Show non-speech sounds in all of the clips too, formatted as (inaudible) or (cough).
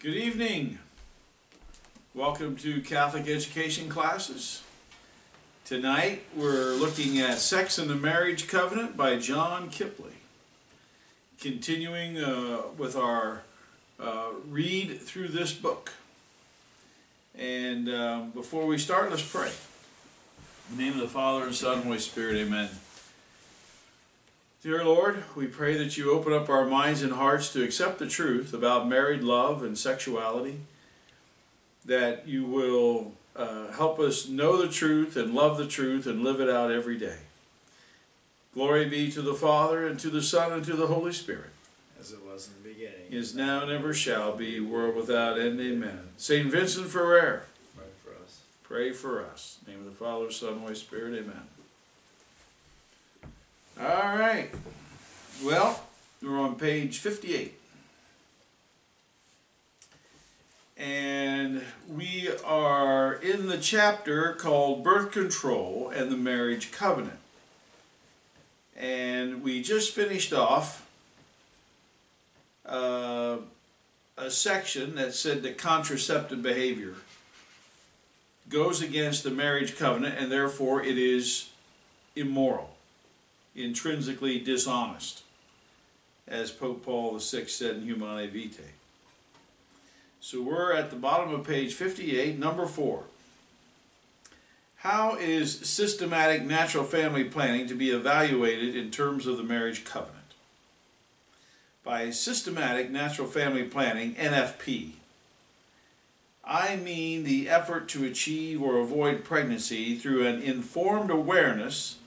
Good evening. Welcome to Catholic Education Classes. Tonight we're looking at Sex and the Marriage Covenant by John Kippley. Continuing uh, with our uh, read through this book. And um, before we start, let's pray. In the name of the Father, and Son, and Holy Spirit, amen. Dear Lord, we pray that you open up our minds and hearts to accept the truth about married love and sexuality, that you will uh, help us know the truth and love the truth and live it out every day. Glory be to the Father, and to the Son, and to the Holy Spirit. As it was in the beginning. Is now and ever shall be, world without end. Amen. St. Vincent Ferrer, Pray for us. pray for us. In the name of the Father, Son, Holy Spirit. Amen. All right. Well, we're on page 58. And we are in the chapter called Birth Control and the Marriage Covenant. And we just finished off uh, a section that said that contraceptive behavior goes against the marriage covenant and therefore it is immoral intrinsically dishonest, as Pope Paul VI said in Humanae Vitae. So we're at the bottom of page 58, number 4. How is systematic natural family planning to be evaluated in terms of the marriage covenant? By systematic natural family planning, NFP, I mean the effort to achieve or avoid pregnancy through an informed awareness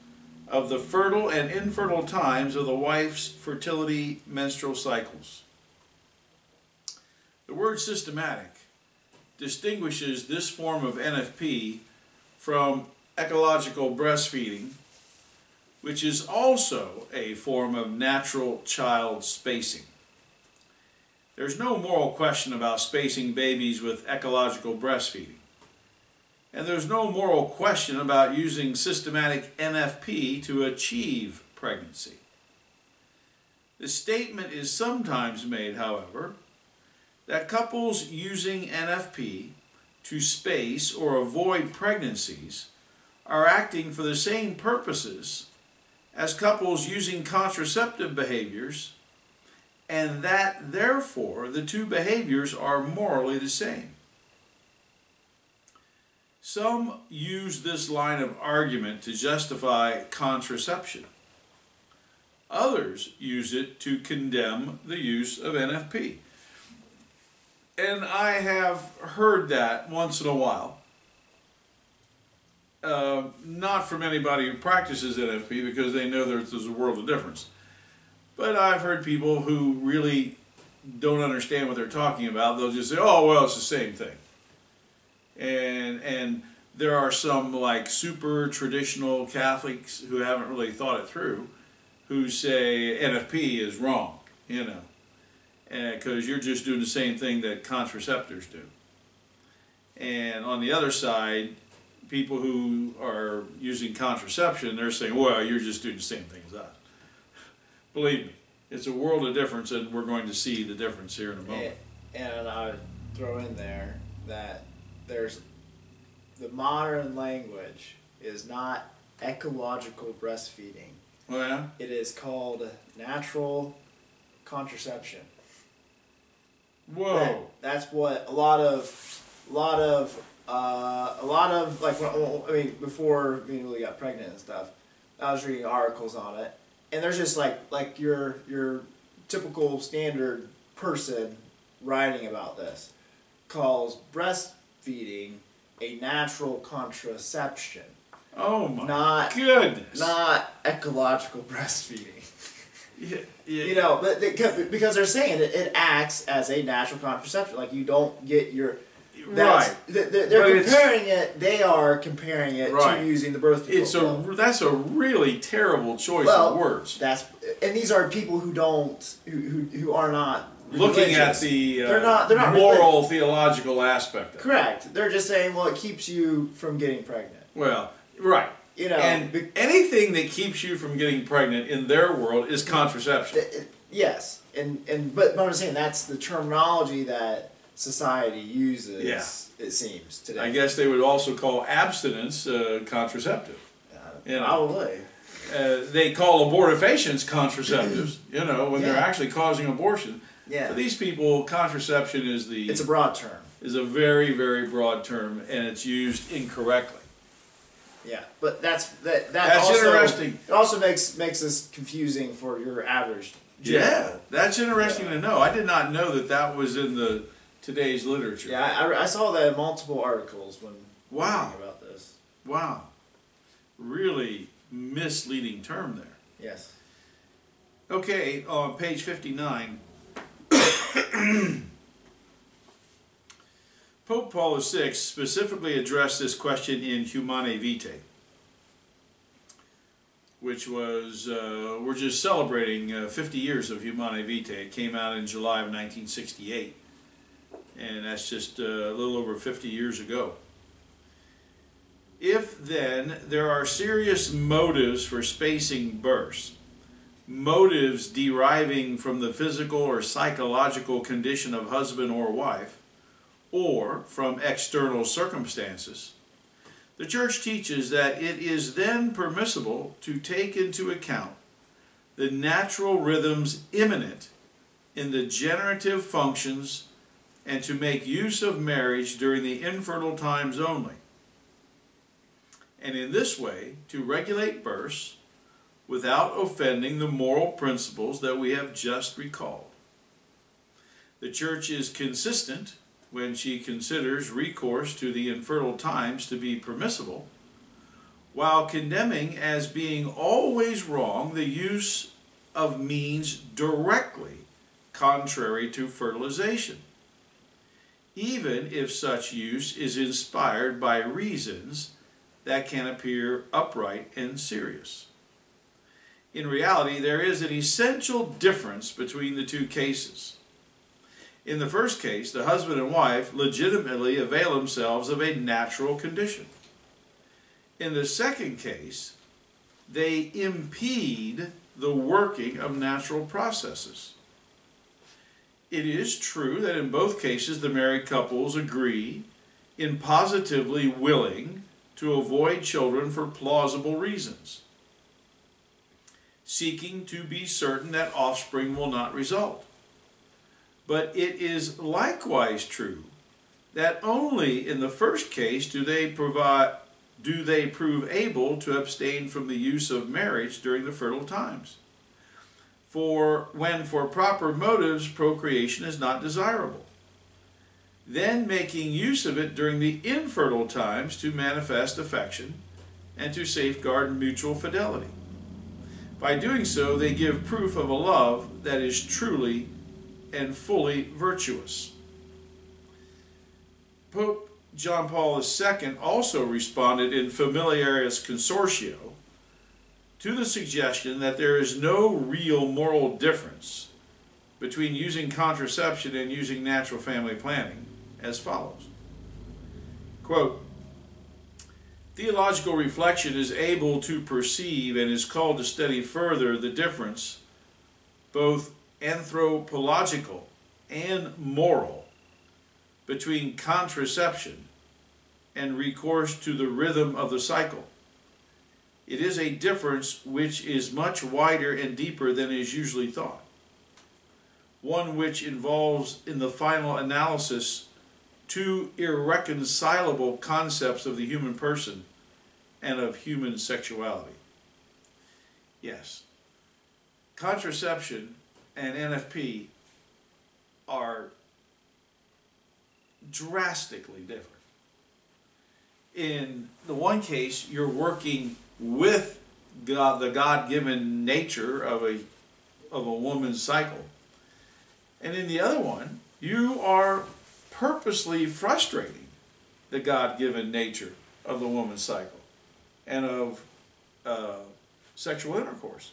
of the fertile and infertile times of the wife's fertility menstrual cycles. The word systematic distinguishes this form of NFP from ecological breastfeeding, which is also a form of natural child spacing. There's no moral question about spacing babies with ecological breastfeeding. And there's no moral question about using systematic NFP to achieve pregnancy. The statement is sometimes made, however, that couples using NFP to space or avoid pregnancies are acting for the same purposes as couples using contraceptive behaviors, and that therefore the two behaviors are morally the same. Some use this line of argument to justify contraception. Others use it to condemn the use of NFP. And I have heard that once in a while. Uh, not from anybody who practices NFP because they know there's, there's a world of difference. But I've heard people who really don't understand what they're talking about. They'll just say, oh, well, it's the same thing and and there are some like super traditional Catholics who haven't really thought it through, who say NFP is wrong, you know, because you're just doing the same thing that contraceptors do. And on the other side, people who are using contraception, they're saying, well, you're just doing the same thing as us. (laughs) Believe me, it's a world of difference, and we're going to see the difference here in a moment. And, and I would throw in there that there's the modern language is not ecological breastfeeding. Oh yeah. It is called natural contraception. Whoa. That- that's what a lot of, a lot of, uh, a lot of like when, I mean before we really got pregnant and stuff, I was reading articles on it, and there's just like like your your typical standard person writing about this calls breastfeeding a natural contraception, Oh my not goodness. not ecological (laughs) breastfeeding. Yeah, yeah. You know, but they, because they're saying it, it acts as a natural contraception. Like you don't get your right. They're, they're comparing it. They are comparing it Right. to using the birth control. It's a that's a really terrible choice Well, of words. That's and these are people who don't who who, who are not Looking at the uh, They're not- they're not moral theological aspect of it. correct. They're just saying, well, it keeps you from getting pregnant. Well, right. You know, and anything that keeps you from getting pregnant in their world is contraception. It- it- yes, and and but, but I'm saying that's the terminology that society uses. Yeah. It seems today. I guess they would also call abstinence uh, contraceptive. Uh, you know. Probably. Uh, they call abortifacients contraceptives, (clears throat) you know, when they're actually causing abortion. Yeah. For these people, contraception is the It's a broad term. is a very very broad term, and it's used incorrectly. Yeah, but that's that. That That's also, interesting. It also makes makes this confusing for your average. Yeah, that's interesting to know. I did not know that that was in the today's literature. Yeah, I, I saw that in multiple articles when Wow. about this. Wow. Really misleading term there. Yes. Okay, on page 59, (coughs) Pope Paul VI specifically addressed this question in Humanae Vitae, which was, uh, we're just celebrating uh, 50 years of Humanae Vitae. It came out in July of 1968, and that's just uh, a little over 50 years ago. If then there are serious motives for spacing births, motives deriving from the physical or psychological condition of husband or wife, or from external circumstances, the Church teaches that it is then permissible to take into account the natural rhythms immanent in the generative functions and to make use of marriage during the infertile times only. And in this way, to regulate births without offending the moral principles that we have just recalled. The Church is consistent when she considers recourse to the infertile times to be permissible, while condemning as being always wrong the use of means directly contrary to fertilization, even if such use is inspired by reasons that can appear upright and serious. In reality, there is an essential difference between the two cases. In the first case, the husband and wife legitimately avail themselves of a natural condition. In the second case, they impede the working of natural processes. It is true that in both cases the married couples agree in positively willing to avoid children for plausible reasons, seeking to be certain that offspring will not result. But it is likewise true that only in the first case do they provide do they prove able to abstain from the use of marriage during the fertile times. For when for proper motives procreation is not desirable, then making use of it during the infertile times to manifest affection and to safeguard mutual fidelity. By doing so, they give proof of a love that is truly and fully virtuous. Pope John Paul II also responded in Familiaris Consortio to the suggestion that there is no real moral difference between using contraception and using natural family planning as follows. Quote, Theological reflection is able to perceive and is called to study further the difference, both anthropological and moral, between contraception and recourse to the rhythm of the cycle. It is a difference which is much wider and deeper than is usually thought. One which involves, in the final analysis, two irreconcilable concepts of the human person and of human sexuality. Yes, contraception and NFP are drastically different. In the one case, you're working with God, the God-given nature of a of a woman's cycle, and in the other one, you are purposely frustrating the God-given nature of the woman's cycle and of uh, sexual intercourse.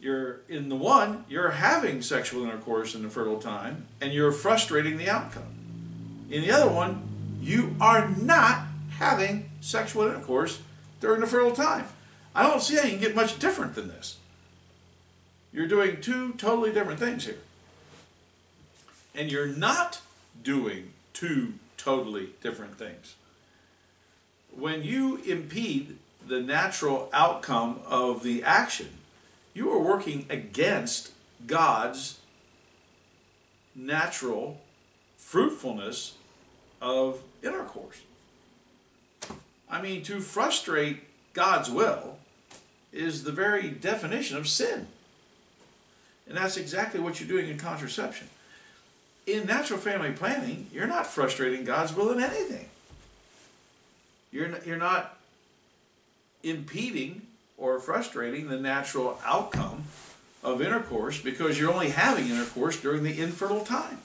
You're in the one, you're having sexual intercourse in the fertile time, and you're frustrating the outcome. In the other one, you are not having sexual intercourse during the fertile time. I don't see how you can get much different than this. You're doing two totally different things here. And you're not doing two totally different things. When you impede the natural outcome of the action, you are working against God's natural fruitfulness of intercourse. I mean, to frustrate God's will is the very definition of sin. And that's exactly what you're doing in contraception. In natural family planning, you're not frustrating God's will in anything. You're, you're not impeding or frustrating the natural outcome of intercourse because you're only having intercourse during the infertile time.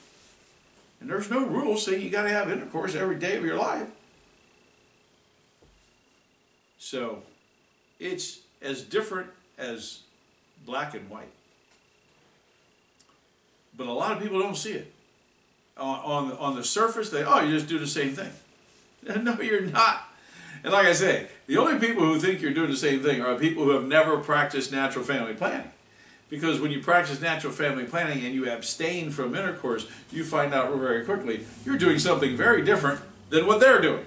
And there's no rule saying you got to have intercourse every day of your life. So it's as different as black and white. But a lot of people don't see it. On, on, on the surface, they, oh, you just do the same thing. (laughs) No, you're not. And like I say, the only people who think you're doing the same thing are people who have never practiced natural family planning. Because when you practice natural family planning and you abstain from intercourse, you find out very quickly you're doing something very different than what they're doing.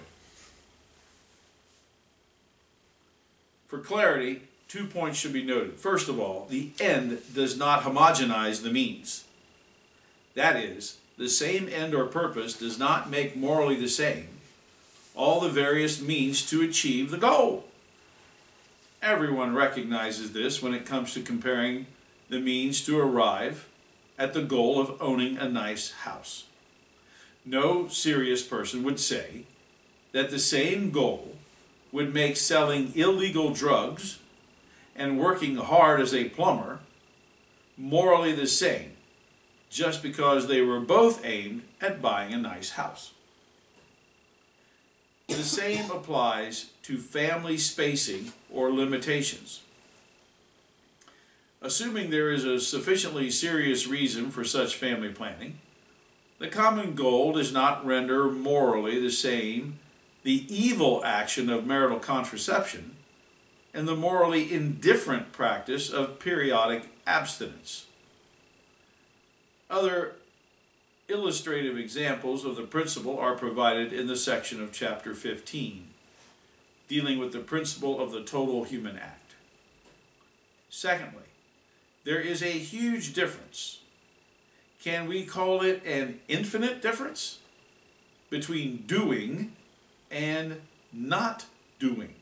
For clarity, two points should be noted. First of all, the end does not homogenize the means. That is, the same end or purpose does not make morally the same all the various means to achieve the goal. Everyone recognizes this when it comes to comparing the means to arrive at the goal of owning a nice house. No serious person would say that the same goal would make selling illegal drugs and working hard as a plumber morally the same just because they were both aimed at buying a nice house. The same applies to family spacing or limitations. Assuming there is a sufficiently serious reason for such family planning, the common goal does not render morally the same the evil action of marital contraception and the morally indifferent practice of periodic abstinence. Other illustrative examples of the principle are provided in the section of chapter 15, dealing with the principle of the total human act. Secondly, there is a huge difference. Can we call it an infinite difference between doing and not doing?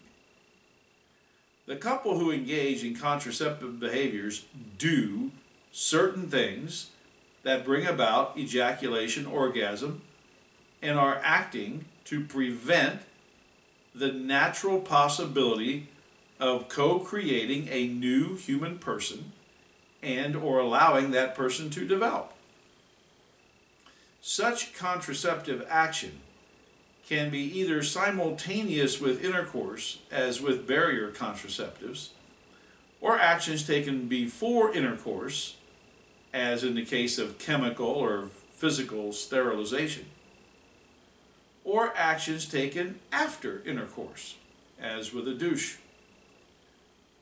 The couple who engage in contraceptive behaviors do certain things that bring about ejaculation orgasm and are acting to prevent the natural possibility of co-creating a new human person and or allowing that person to develop. Such contraceptive action can be either simultaneous with intercourse, as with barrier contraceptives, or actions taken before intercourse, as in the case of chemical or physical sterilization, or actions taken after intercourse, as with a douche.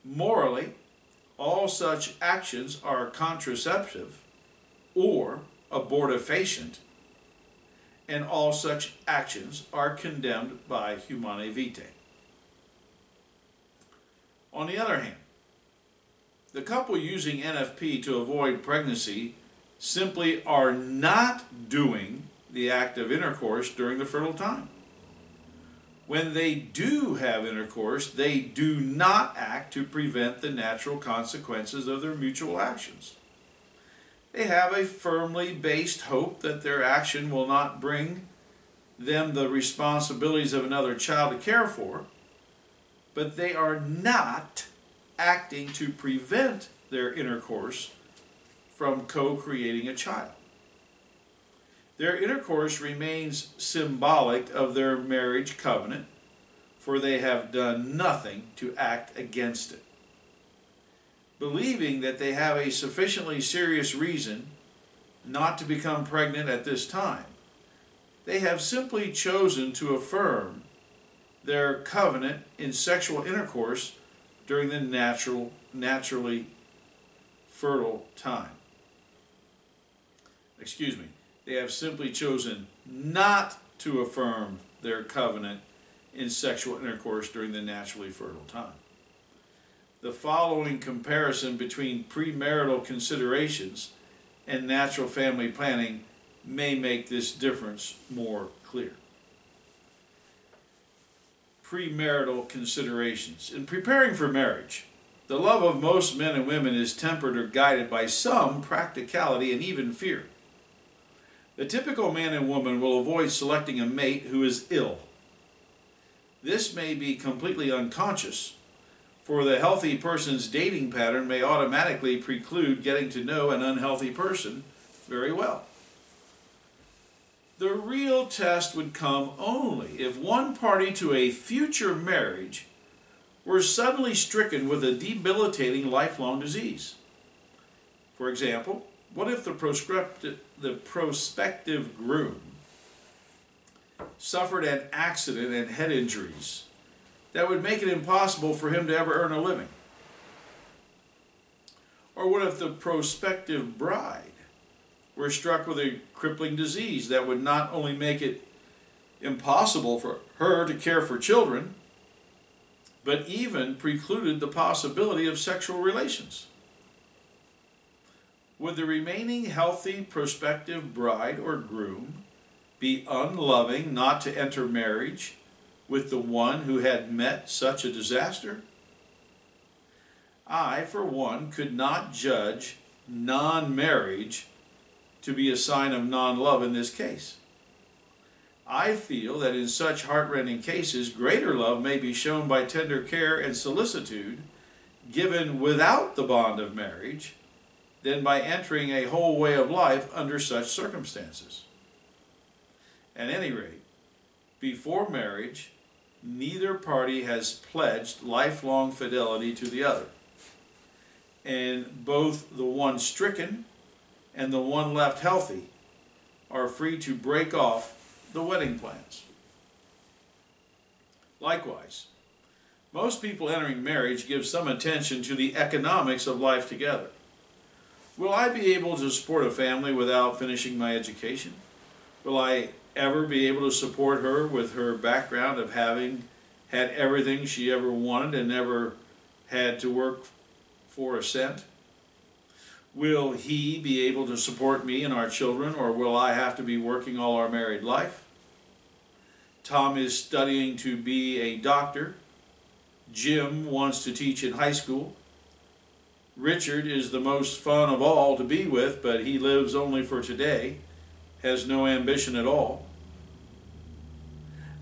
Morally, all such actions are contraceptive or abortifacient, and all such actions are condemned by humanae vitae. On the other hand, the couple using NFP to avoid pregnancy simply are not doing the act of intercourse during the fertile time. When they do have intercourse, they do not act to prevent the natural consequences of their mutual actions. They have a firmly based hope that their action will not bring them the responsibilities of another child to care for, but they are not acting to prevent their intercourse from co-creating a child. Their intercourse remains symbolic of their marriage covenant, for they have done nothing to act against it. Believing that they have a sufficiently serious reason not to become pregnant at this time, they have simply chosen to affirm their covenant in sexual intercourse during the natural, naturally fertile time excuse me, They have simply chosen not to affirm their covenant in sexual intercourse during the naturally fertile time. The following comparison between premarital considerations and natural family planning may make this difference more clear. Premarital considerations. In preparing for marriage, the love of most men and women is tempered or guided by some practicality and even fear. The typical man and woman will avoid selecting a mate who is ill. This may be completely unconscious, for the healthy person's dating pattern may automatically preclude getting to know an unhealthy person very well. The real test would come only if one party to a future marriage were suddenly stricken with a debilitating lifelong disease. For example, what if the prospective, the prospective groom suffered an accident and head injuries that would make it impossible for him to ever earn a living? Or what if the prospective bride were struck with a crippling disease that would not only make it impossible for her to care for children, but even precluded the possibility of sexual relations? Would the remaining healthy prospective bride or groom be unloving not to enter marriage with the one who had met such a disaster? I, for one, could not judge non marriage to be a sign of non love in this case. I feel that in such heartrending cases, greater love may be shown by tender care and solicitude given without the bond of marriage than by entering a whole way of life under such circumstances. At any rate, before marriage, neither party has pledged lifelong fidelity to the other. And both the one stricken and the one left healthy are free to break off the wedding plans. Likewise, most people entering marriage give some attention to the economics of life together. Will I be able to support a family without finishing my education? Will I ever be able to support her with her background of having had everything she ever wanted and never had to work for a cent? Will he be able to support me and our children, or will I have to be working all our married life? Tom is studying to be a doctor. Jim wants to teach in high school. Richard is the most fun of all to be with, but he lives only for today, has no ambition at all.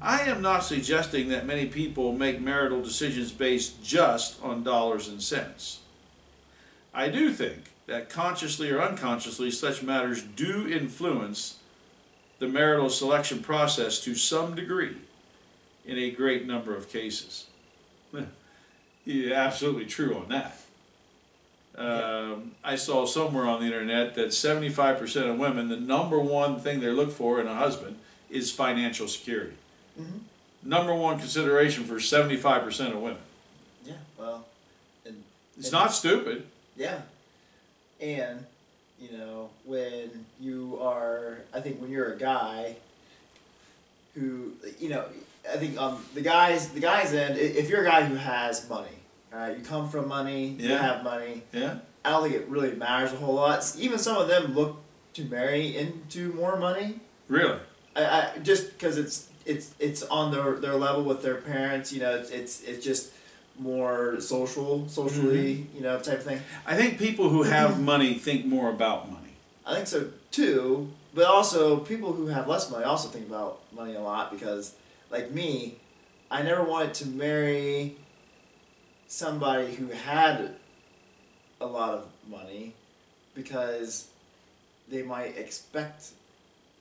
I am not suggesting that many people make marital decisions based just on dollars and cents. I do think that consciously or unconsciously such matters do influence the marital selection process to some degree in a great number of cases. (laughs) yeah, absolutely true on that. Um, I saw somewhere on the internet that 75% of women, the number one thing they look for in a husband is financial security. Mm-hmm. Number one consideration for 75% of women. Yeah, well, and, It's and- not stupid. Yeah, and you know when you are, I think when you're a guy who you know, I think um the guys the guys end. If you're a guy who has money, all right, you come from money, you have money. Yeah? I don't think it really matters a whole lot. Even some of them look to marry into more money. Really? I, I just because it's it's it's on their their level with their parents. You know, it's it's it's just more social, socially, mm-hmm. you know, type of thing. I think people who have mm-hmm. money think more about money. I think so too. But also, people who have less money also think about money a lot because, like me, I never wanted to marry somebody who had a lot of money because they might expect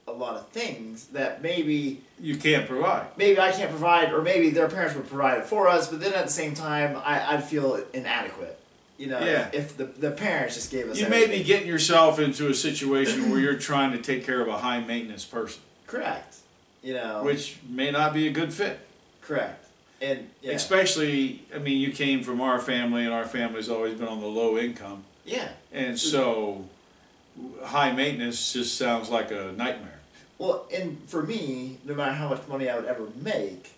a lot of things that maybe You can't provide. maybe I can't provide, or maybe their parents would provide it for us. But then at the same time, I, I'd feel inadequate. You know, Yeah. if, if the, the parents just gave us You may be getting yourself into a situation where (clears throat) you're trying to take care of a high maintenance person, correct. You know, which may not be a good fit. correct. And yeah, Especially, I mean, you came from our family, and our family's always been on the low income. yeah, And so, high maintenance just sounds like a nightmare. Well, and for me, no matter how much money I would ever make,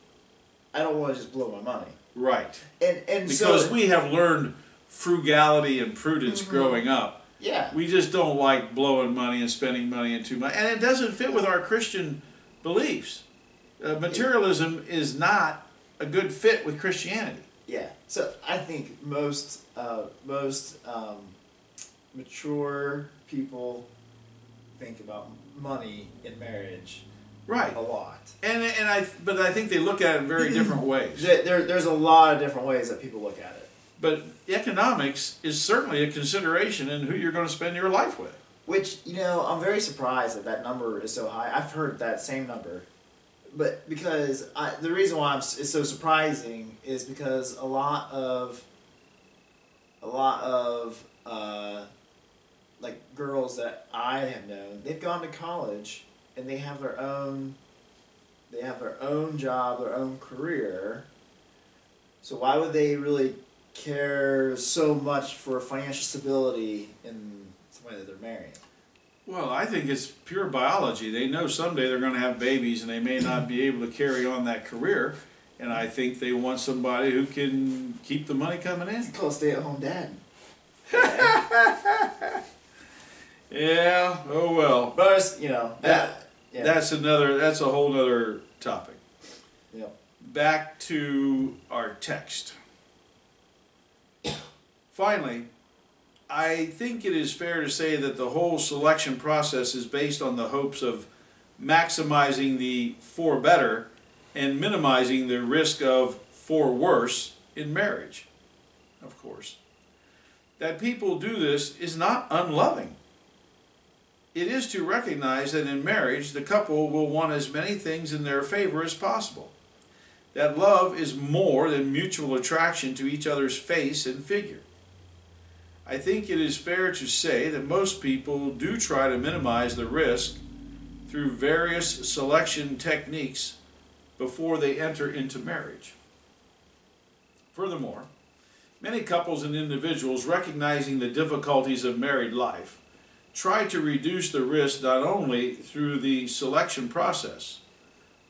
I don't want to just blow my money. Right. And and Because so we have learned frugality and prudence Mhm. growing up. yeah, We just don't like blowing money and spending money and too much. And it doesn't fit with our Christian beliefs. Uh, materialism is not a good fit with Christianity. yeah. So I think most uh, most um, mature people think about money in marriage Right. a lot. And and I but I think they look at it in very different ways. There, there, there's a lot of different ways that people look at it. But economics is certainly a consideration in who you're going to spend your life with. Which you know, I'm very surprised that that number is so high. I've heard that same number, but because I, the reason why I'm, it's so surprising is because a lot of a lot of uh, like girls that I have known, they've gone to college and they have their own they have their own job, their own career. So why would they really care so much for financial stability in somebody that they're marrying? Well, I think it's pure biology. They know someday they're going to have babies and they may not be able to carry on that career. And I think they want somebody who can keep the money coming in. It's called stay at home dad. (laughs) Yeah, oh well. But it's, you know that. Yeah. That's another, that's a whole other topic. yeah. Back to our text. Finally, I think it is fair to say that the whole selection process is based on the hopes of maximizing the for better and minimizing the risk of for worse in marriage, of course. That people do this is not unloving. It is to recognize that in marriage the couple will want as many things in their favor as possible. That love is more than mutual attraction to each other's face and figure. I think it is fair to say that most people do try to minimize the risk through various selection techniques before they enter into marriage. Furthermore, many couples and individuals recognizing the difficulties of married life try to reduce the risk not only through the selection process,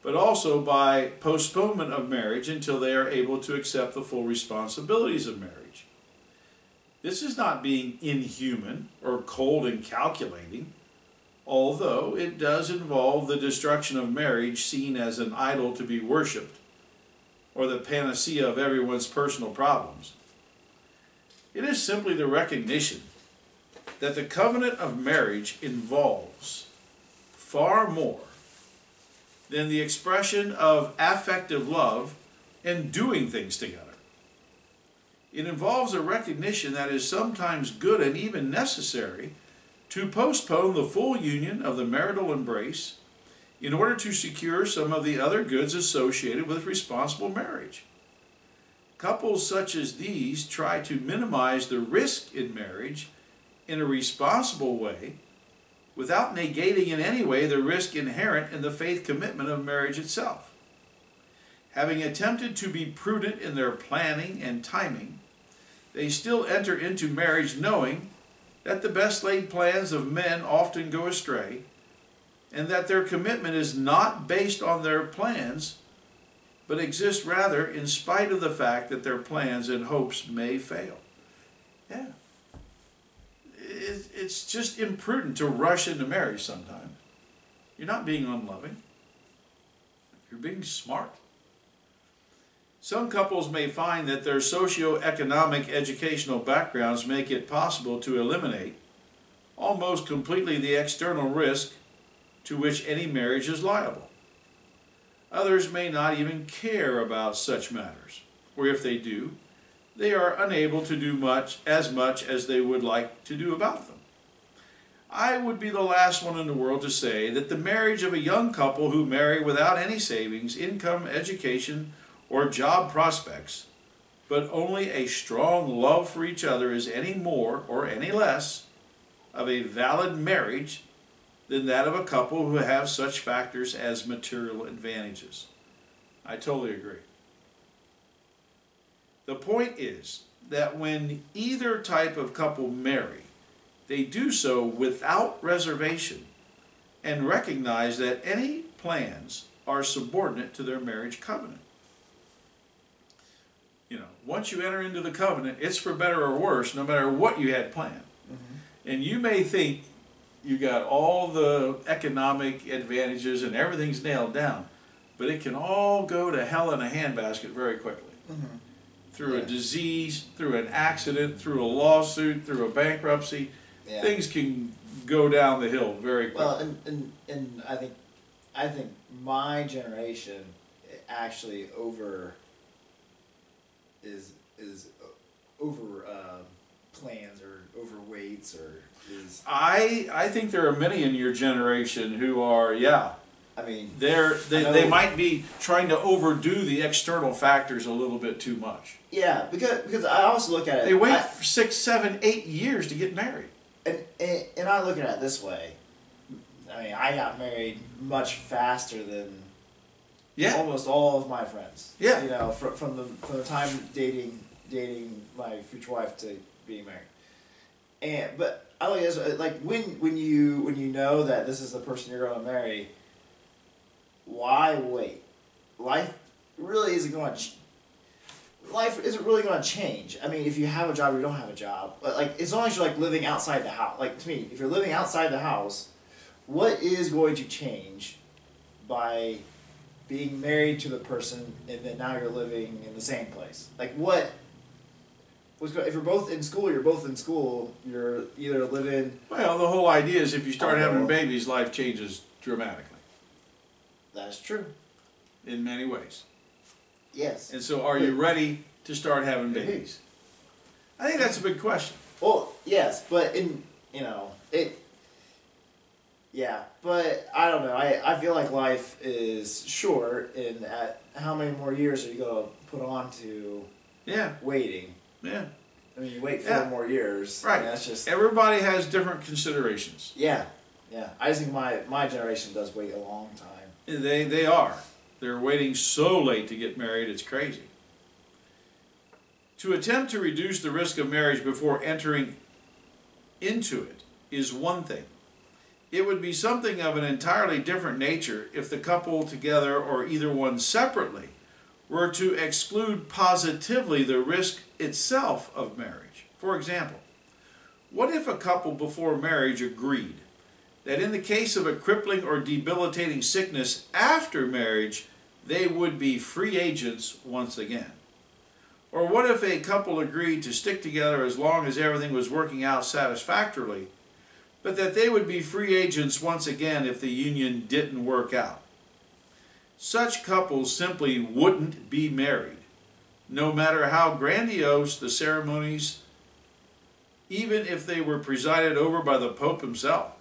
but also by postponement of marriage until they are able to accept the full responsibilities of marriage. This is not being inhuman or cold and calculating, although it does involve the destruction of marriage seen as an idol to be worshipped or the panacea of everyone's personal problems. It is simply the recognition that the covenant of marriage involves far more than the expression of affective love and doing things together. It involves a recognition that is sometimes good and even necessary to postpone the full union of the marital embrace in order to secure some of the other goods associated with responsible marriage. Couples such as these try to minimize the risk in marriage in a responsible way without negating in any way the risk inherent in the faith commitment of marriage itself. Having attempted to be prudent in their planning and timing, they still enter into marriage knowing that the best laid plans of men often go astray and that their commitment is not based on their plans but exists rather in spite of the fact that their plans and hopes may fail. Yeah it, it's just imprudent to rush into marriage sometimes. You're not being unloving, you're being smart. Some couples may find that their socio-economic educational backgrounds make it possible to eliminate almost completely the external risk to which any marriage is liable. Others may not even care about such matters, or if they do, they are unable to do much as much as they would like to do about them. I would be the last one in the world to say that the marriage of a young couple who marry without any savings, income, education, or job prospects, but only a strong love for each other is any more or any less of a valid marriage than that of a couple who have such factors as material advantages. I totally agree. The point is that when either type of couple marry, they do so without reservation and recognize that any plans are subordinate to their marriage covenant. You know, once you enter into the covenant, it's for better or worse, no matter what you had planned. Mm-hmm. And you may think you got all the economic advantages and everything's nailed down, but it can all go to hell in a handbasket very quickly. Mm-hmm. Through a disease, through an accident, through a lawsuit, through a bankruptcy, Yeah. things can go down the hill very quickly. Well, and, and and I think I think my generation actually over is is over uh, plans or overweights or is I I think there are many in your generation who are yeah I mean they're they, they might be trying to overdo the external factors a little bit too much. yeah because because I also look at it They wait I- for six, seven, eight years to get married. and, and and I look at it this way. I mean, I got married much faster than Yeah, almost all of my friends. Yeah. You know, from, from the from the time dating dating my future wife to being married. And but I look at this like when when you when you know that this is the person you're going to marry. Why wait? Life really isn't going to. Ch- life isn't really going to change. I mean, if you have a job or you don't have a job, but like as long as you're like living outside the house, like to me, if you're living outside the house, what is going to change by being married to the person and then now you're living in the same place? Like what? What's if you're both in school, you're both in school. You're either living. well, the whole idea is if you start having babies, life changes dramatically That's true. in many ways. Yes. And so, are you ready to start having mm-hmm. babies? I think that's a big question. Well, yes, but in you know it. Yeah, but I don't know. I, I feel like life is short, and at how many more years are you gonna put on to Yeah, waiting? yeah. I mean, you wait four Yeah. more years. Right. that's just Everybody has different considerations. yeah, yeah. I just think my my generation does wait a long time. They they are. They're waiting so late to get married, it's crazy. To attempt to reduce the risk of marriage before entering into it is one thing. It would be something of an entirely different nature if the couple together or either one separately were to exclude positively the risk itself of marriage. For example, what if a couple before marriage agreed that in the case of a crippling or debilitating sickness after marriage, they would be free agents once again? Or what if a couple agreed to stick together as long as everything was working out satisfactorily, but that they would be free agents once again if the union didn't work out? Such couples simply wouldn't be married, no matter how grandiose the ceremonies, even if they were presided over by the Pope himself.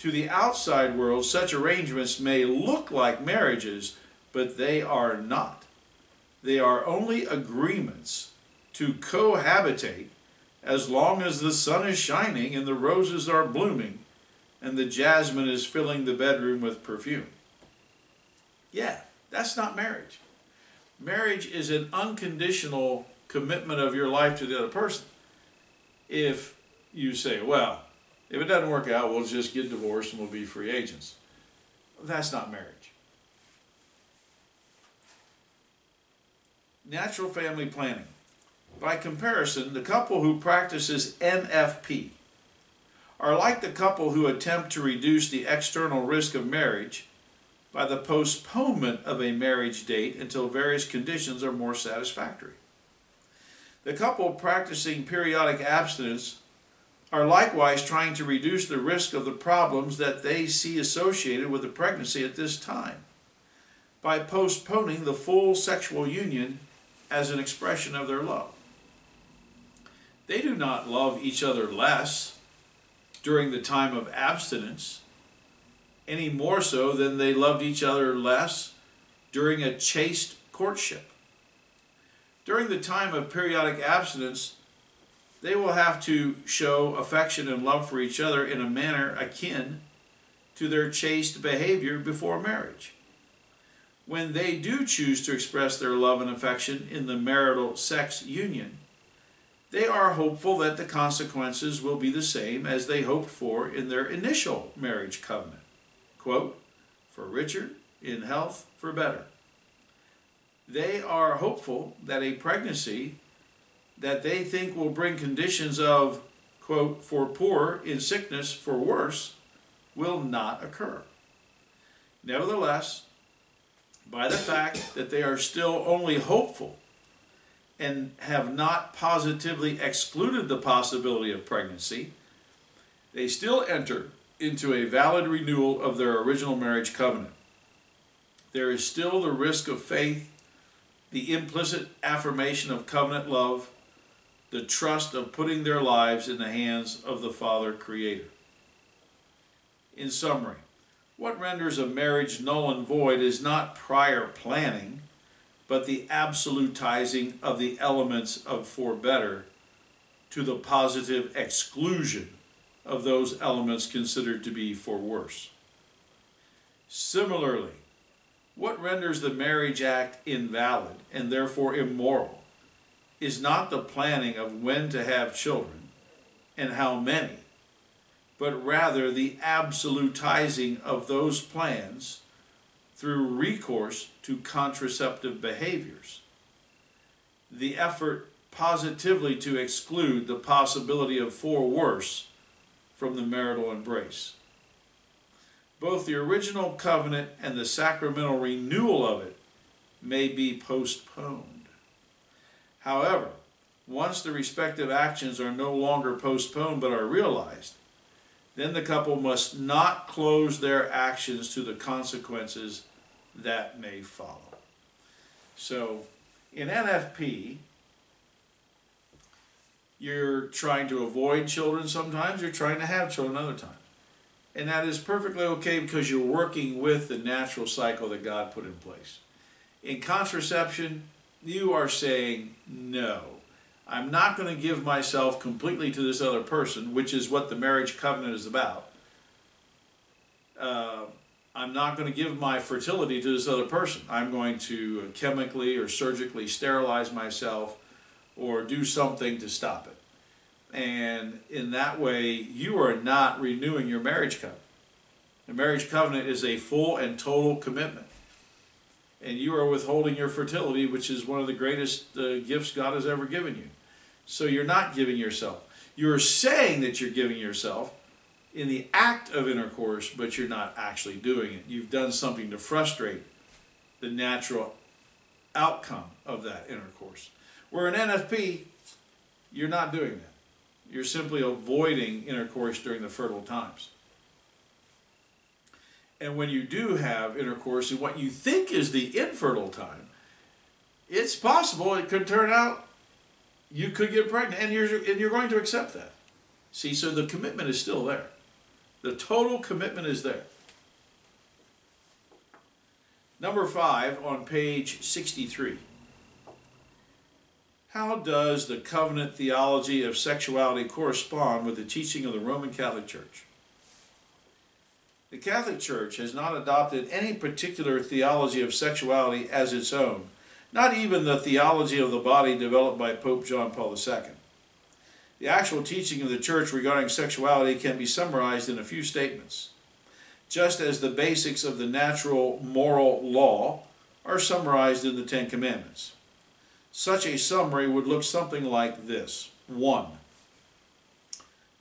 To the outside world, such arrangements may look like marriages, but they are not. They are only agreements to cohabitate as long as the sun is shining and the roses are blooming and the jasmine is filling the bedroom with perfume. Yeah, that's not marriage. Marriage is an unconditional commitment of your life to the other person. If you say, well, if it doesn't work out, we'll just get divorced and we'll be free agents. That's not marriage. Natural family planning. By comparison, the couple who practices NFP are like the couple who attempt to reduce the external risk of marriage by the postponement of a marriage date until various conditions are more satisfactory. The couple practicing periodic abstinence are likewise trying to reduce the risk of the problems that they see associated with the pregnancy at this time by postponing the full sexual union as an expression of their love. They do not love each other less during the time of abstinence, any more so than they loved each other less during a chaste courtship. During the time of periodic abstinence, they will have to show affection and love for each other in a manner akin to their chaste behavior before marriage. When they do choose to express their love and affection in the marital sex union, they are hopeful that the consequences will be the same as they hoped for in their initial marriage covenant. Quote, for richer, in health, for better. They are hopeful that a pregnancy that they think will bring conditions of, quote, for poor, in sickness, for worse, will not occur. Nevertheless, by the fact that they are still only hopeful and have not positively excluded the possibility of pregnancy, they still enter into a valid renewal of their original marriage covenant. There is still the risk of faith, the implicit affirmation of covenant love, the trust of putting their lives in the hands of the Father Creator. In summary, what renders a marriage null and void is not prior planning, but the absolutizing of the elements of for better to the positive exclusion of those elements considered to be for worse. Similarly, what renders the Marriage Act invalid and therefore immoral is not the planning of when to have children and how many, but rather the absolutizing of those plans through recourse to contraceptive behaviors. The effort positively to exclude the possibility of for worse from the marital embrace. Both the original covenant and the sacramental renewal of it may be postponed. However, once the respective actions are no longer postponed but are realized, then the couple must not close their actions to the consequences that may follow. So, in NFP, you're trying to avoid children sometimes, you're trying to have children other times. And that is perfectly okay because you're working with the natural cycle that God put in place. In contraception, you are saying no. I'm not going to give myself completely to this other person, which is what the marriage covenant is about. Uh, I'm not going to give my fertility to this other person. I'm going to chemically or surgically sterilize myself or do something to stop it. And in that way, you are not renewing your marriage covenant. The marriage covenant is a full and total commitment and you are withholding your fertility, which is one of the greatest uh, gifts God has ever given you. So you're not giving yourself. You're saying that you're giving yourself in the act of intercourse, but you're not actually doing it. You've done something to frustrate the natural outcome of that intercourse. Where in NFP, you're not doing that. You're simply avoiding intercourse during the fertile times. And when you do have intercourse in what you think is the infertile time, it's possible it could turn out you could get pregnant, and you're and you're going to accept that. See, so the commitment is still there. The total commitment is there. Number five on page 63. How does the covenant theology of sexuality correspond with the teaching of the Roman Catholic Church? The Catholic Church has not adopted any particular theology of sexuality as its own, not even the theology of the body developed by Pope John Paul II. The actual teaching of the Church regarding sexuality can be summarized in a few statements, just as the basics of the natural moral law are summarized in the Ten Commandments. Such a summary would look something like this 1.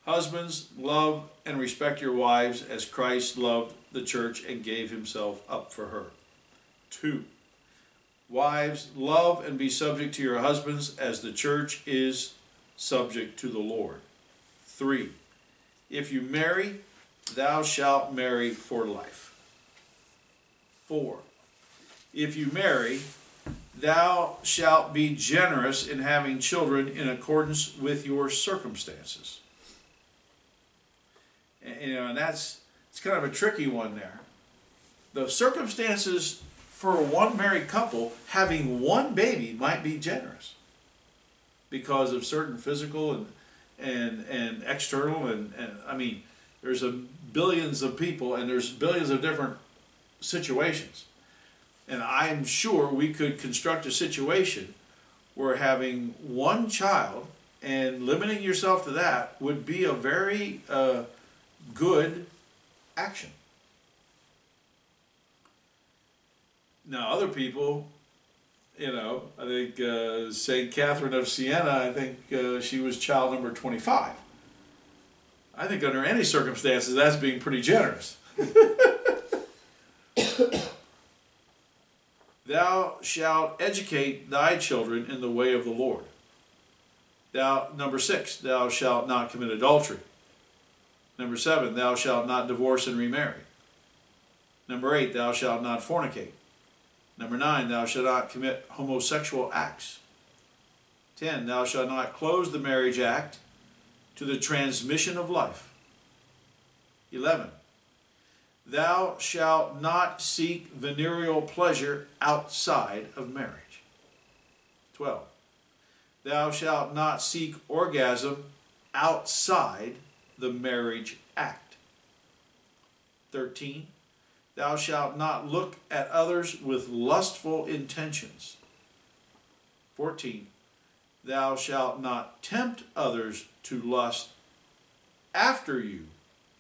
Husbands, love and respect your wives as Christ loved the church and gave himself up for her. 2. Wives, love and be subject to your husbands as the church is subject to the Lord. 3. If you marry, thou shalt marry for life. 4. If you marry, thou shalt be generous in having children in accordance with your circumstances. And, you know, and that's it's kind of a tricky one there. The circumstances for one married couple having one baby might be generous because of certain physical and and and external and, and I mean there's a billions of people and there's billions of different situations. And I'm sure we could construct a situation where having one child And limiting yourself to that would be a very uh, good action. Now, other people, you know, I think uh, St. Catherine of Siena, I think uh, she was child number 25. I think under any circumstances, that's being pretty generous. (coughs) Thou shalt educate thy children in the way of the Lord. Thou, number six, thou shalt not commit adultery. Number seven, thou shalt not divorce and remarry. Number eight, thou shalt not fornicate. Number nine, thou shalt not commit homosexual acts. Ten, thou shalt not close the marriage act to the transmission of life. Eleven, thou shalt not seek venereal pleasure outside of marriage. Twelve, thou shalt not seek orgasm outside the marriage act. 13. Thou shalt not look at others with lustful intentions. 14. Thou shalt not tempt others to lust after you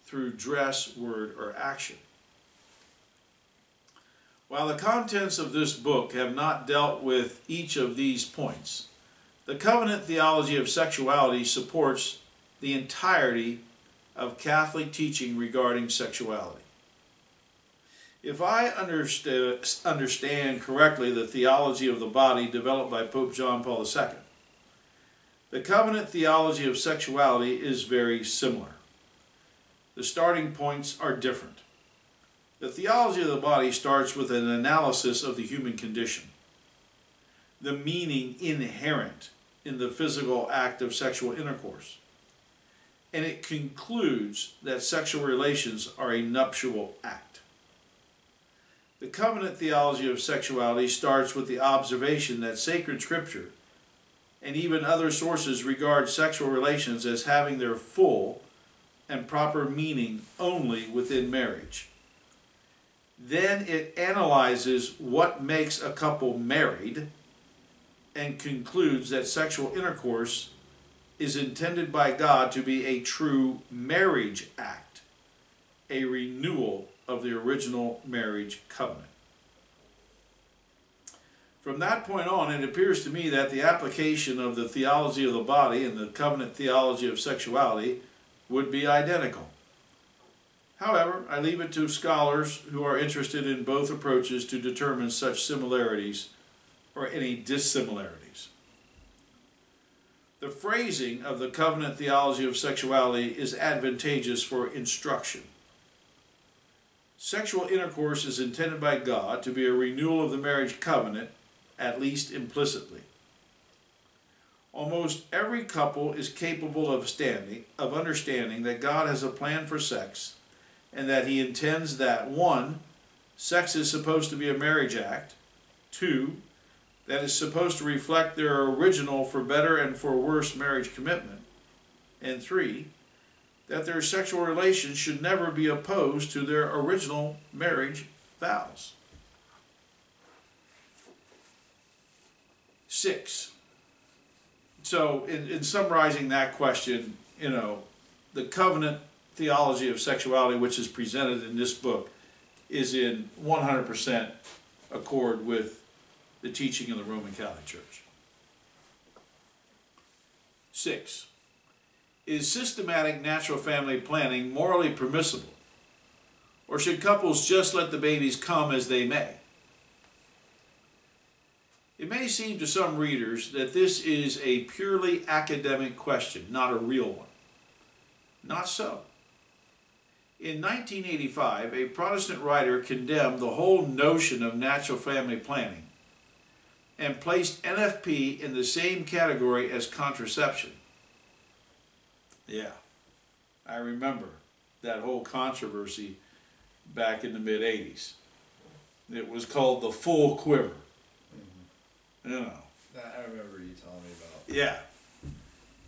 through dress, word, or action. While the contents of this book have not dealt with each of these points, the covenant theology of sexuality supports the entirety of Catholic teaching regarding sexuality. If I understand, correctly the theology of the body developed by Pope John Paul II, the covenant theology of sexuality is very similar. The starting points are different. The theology of the body starts with an analysis of the human condition, the meaning inherent in the physical act of sexual intercourse and it concludes that sexual relations are a nuptial act. The covenant theology of sexuality starts with the observation that sacred scripture and even other sources regard sexual relations as having their full and proper meaning only within marriage. Then it analyzes what makes a couple married and concludes that sexual intercourse is intended by God to be a true marriage act, a renewal of the original marriage covenant. From that point on, it appears to me that the application of the theology of the body and the covenant theology of sexuality would be identical. However, I leave it to scholars who are interested in both approaches to determine such similarities or any dissimilarities. The phrasing of the covenant theology of sexuality is advantageous for instruction. Sexual intercourse is intended by God to be a renewal of the marriage covenant, at least implicitly. Almost every couple is capable of standing of understanding that God has a plan for sex and that he intends that 1 sex is supposed to be a marriage act, 2 that is supposed to reflect their original for better and for worse marriage commitment. And three, that their sexual relations should never be opposed to their original marriage vows. Six. So, in, in summarizing that question, you know, the covenant theology of sexuality, which is presented in this book, is in 100% accord with the teaching of the Roman Catholic Church. Six, is systematic natural family planning morally permissible? Or should couples just let the babies come as they may? It may seem to some readers that this is a purely academic question, not a real one. Not so. In 1985, a Protestant writer condemned the whole notion of natural family planning and placed NFP in the same category as contraception. Yeah, I remember that whole controversy back in the mid 80s. It was called the full quiver. Mm-hmm. You know. I remember you telling me about. Yeah.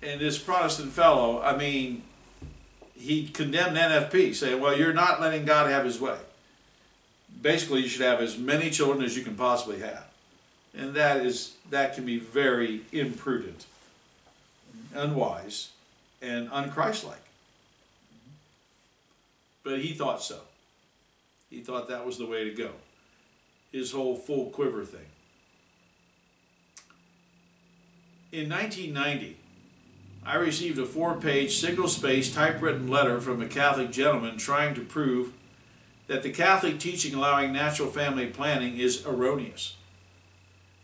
And this Protestant fellow, I mean, he condemned NFP, saying, well, you're not letting God have his way. Basically, you should have as many children as you can possibly have and that is that can be very imprudent. unwise, and unchristlike. But he thought so. He thought that was the way to go. His whole full quiver thing. In 1990, I received a four page single space typewritten letter from a Catholic gentleman trying to prove that the Catholic teaching allowing natural family planning is erroneous.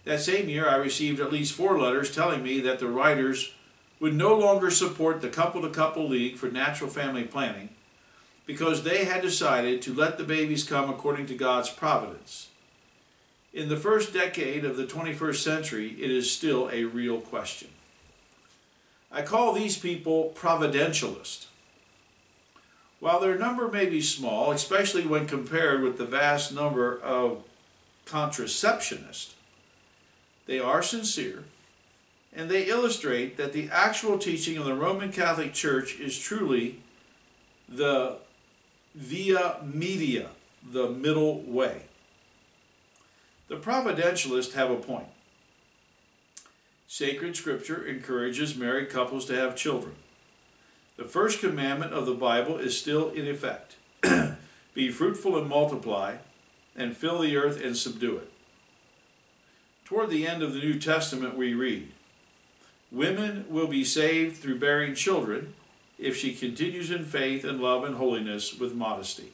That same year, I received at least four letters telling me that the writers would no longer support the Couple to Couple League for Natural Family Planning because they had decided to let the babies come according to God's providence. In the first decade of the 21st century, it is still a real question. I call these people providentialist. While their number may be small, especially when compared with the vast number of contraceptionists, they are sincere and they illustrate that the actual teaching of the Roman Catholic Church is truly the via media, the middle way. The providentialists have a point. Sacred Scripture encourages married couples to have children. The first commandment of the Bible is still in effect (clears throat) Be fruitful and multiply, and fill the earth and subdue it. Toward the end of the New Testament, we read Women will be saved through bearing children if she continues in faith and love and holiness with modesty.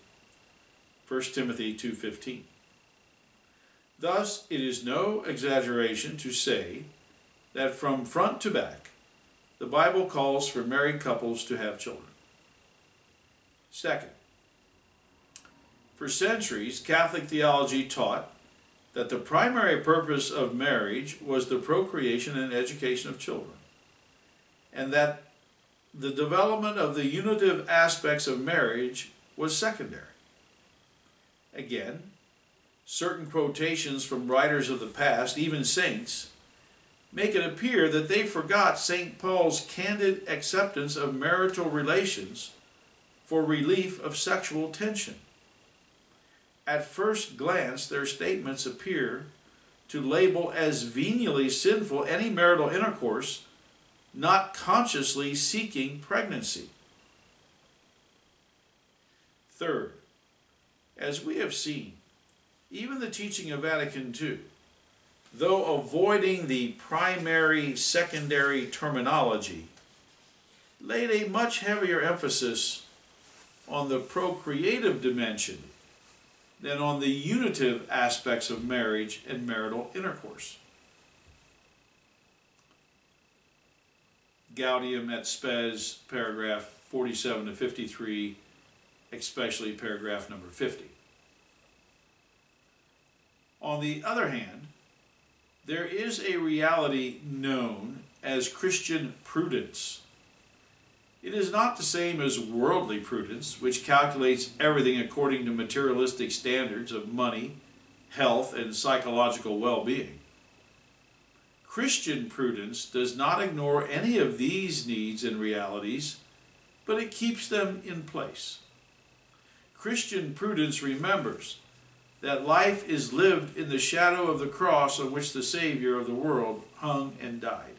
1 Timothy 2:15. Thus, it is no exaggeration to say that from front to back, the Bible calls for married couples to have children. Second, for centuries, Catholic theology taught that the primary purpose of marriage was the procreation and education of children, and that the development of the unitive aspects of marriage was secondary. Again, certain quotations from writers of the past, even saints, make it appear that they forgot St. Paul's candid acceptance of marital relations for relief of sexual tension. At first glance, their statements appear to label as venially sinful any marital intercourse not consciously seeking pregnancy. Third, as we have seen, even the teaching of Vatican II though avoiding the primary secondary terminology, laid a much heavier emphasis on the procreative dimension than on the unitive aspects of marriage and marital intercourse. Gaudium et Spes, paragraph 47 to 53, especially paragraph number 50. On the other hand, there is a reality known as Christian prudence. It is not the same as worldly prudence, which calculates everything according to materialistic standards of money, health, and psychological well being. Christian prudence does not ignore any of these needs and realities, but it keeps them in place. Christian prudence remembers that life is lived in the shadow of the cross on which the Savior of the world hung and died.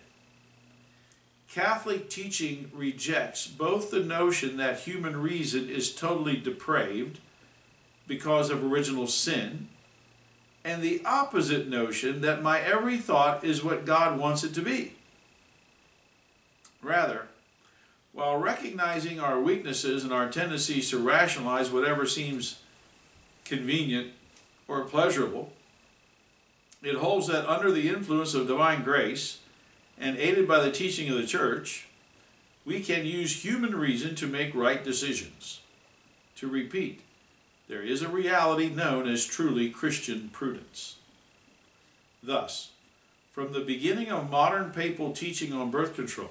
Catholic teaching rejects both the notion that human reason is totally depraved because of original sin and the opposite notion that my every thought is what God wants it to be. Rather, while recognizing our weaknesses and our tendencies to rationalize whatever seems convenient or pleasurable. It holds that under the influence of divine grace and aided by the teaching of the church, we can use human reason to make right decisions. To repeat, there is a reality known as truly Christian prudence. Thus, from the beginning of modern papal teaching on birth control,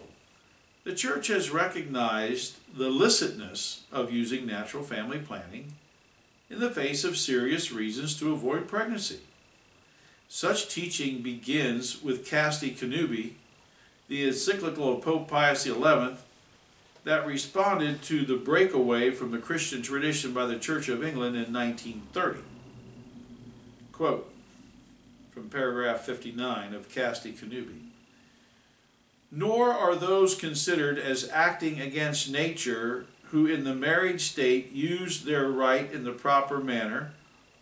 the Church has recognized the licitness of using natural family planning in the face of serious reasons to avoid pregnancy. Such teaching begins with Casti Connubii, the encyclical of Pope Pius XI, that responded to the breakaway from the Christian tradition by the Church of England in 1930. Quote from paragraph 59 of Casti Connubii. Nor are those considered as acting against nature who in the married state use their right in the proper manner,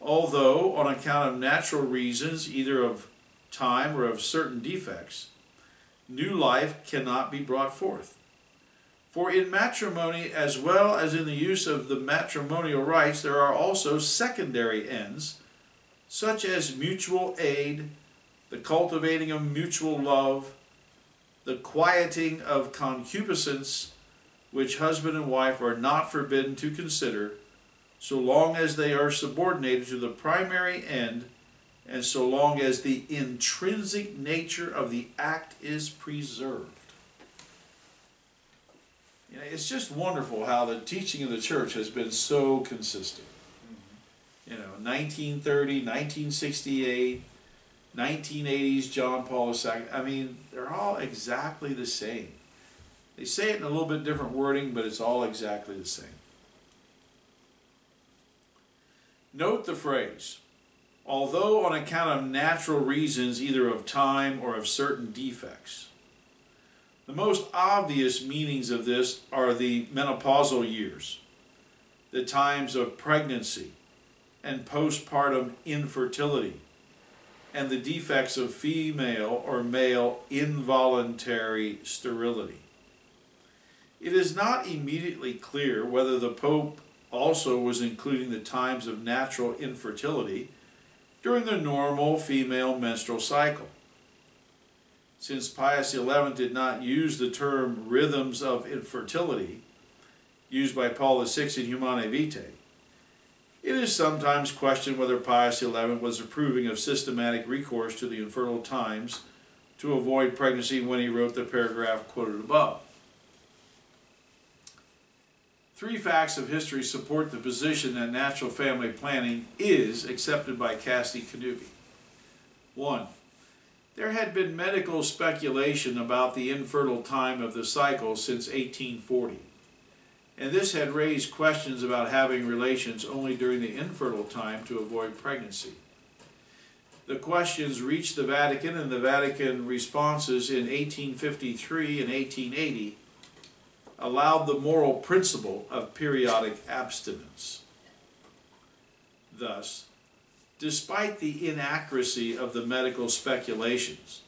although on account of natural reasons, either of time or of certain defects, new life cannot be brought forth. For in matrimony, as well as in the use of the matrimonial rights, there are also secondary ends, such as mutual aid, the cultivating of mutual love, the quieting of concupiscence, which husband and wife are not forbidden to consider, so long as they are subordinated to the primary end, and so long as the intrinsic nature of the act is preserved. You know, it's just wonderful how the teaching of the church has been so consistent. You know, 1930, 1968, 1980s John Paul II. I mean, they're all exactly the same. They say it in a little bit different wording, but it's all exactly the same. Note the phrase, although on account of natural reasons, either of time or of certain defects. The most obvious meanings of this are the menopausal years, the times of pregnancy and postpartum infertility, and the defects of female or male involuntary sterility. It is not immediately clear whether the Pope also was including the times of natural infertility during the normal female menstrual cycle since Pius XI did not use the term rhythms of infertility, used by Paul VI in Humanae Vitae, it is sometimes questioned whether Pius XI was approving of systematic recourse to the infertile times to avoid pregnancy when he wrote the paragraph quoted above. Three facts of history support the position that natural family planning is accepted by Casti Connubii. One, there had been medical speculation about the infertile time of the cycle since 1840, and this had raised questions about having relations only during the infertile time to avoid pregnancy. The questions reached the Vatican, and the Vatican responses in 1853 and 1880 allowed the moral principle of periodic abstinence. Thus, despite the inaccuracy of the medical speculations.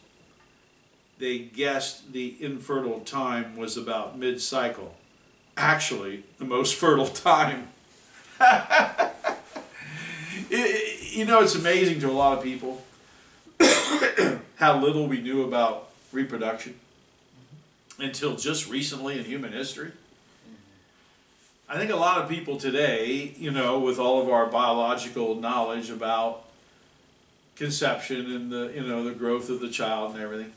They guessed the infertile time was about mid cycle. Actually, the most (laughs) fertile time. (laughs) you know, it's amazing to a lot of people (coughs) how little we knew about reproduction until just recently in human history. I think a lot of people today, you know, with all of our biological knowledge about conception and the, you know, the growth of the child and everything,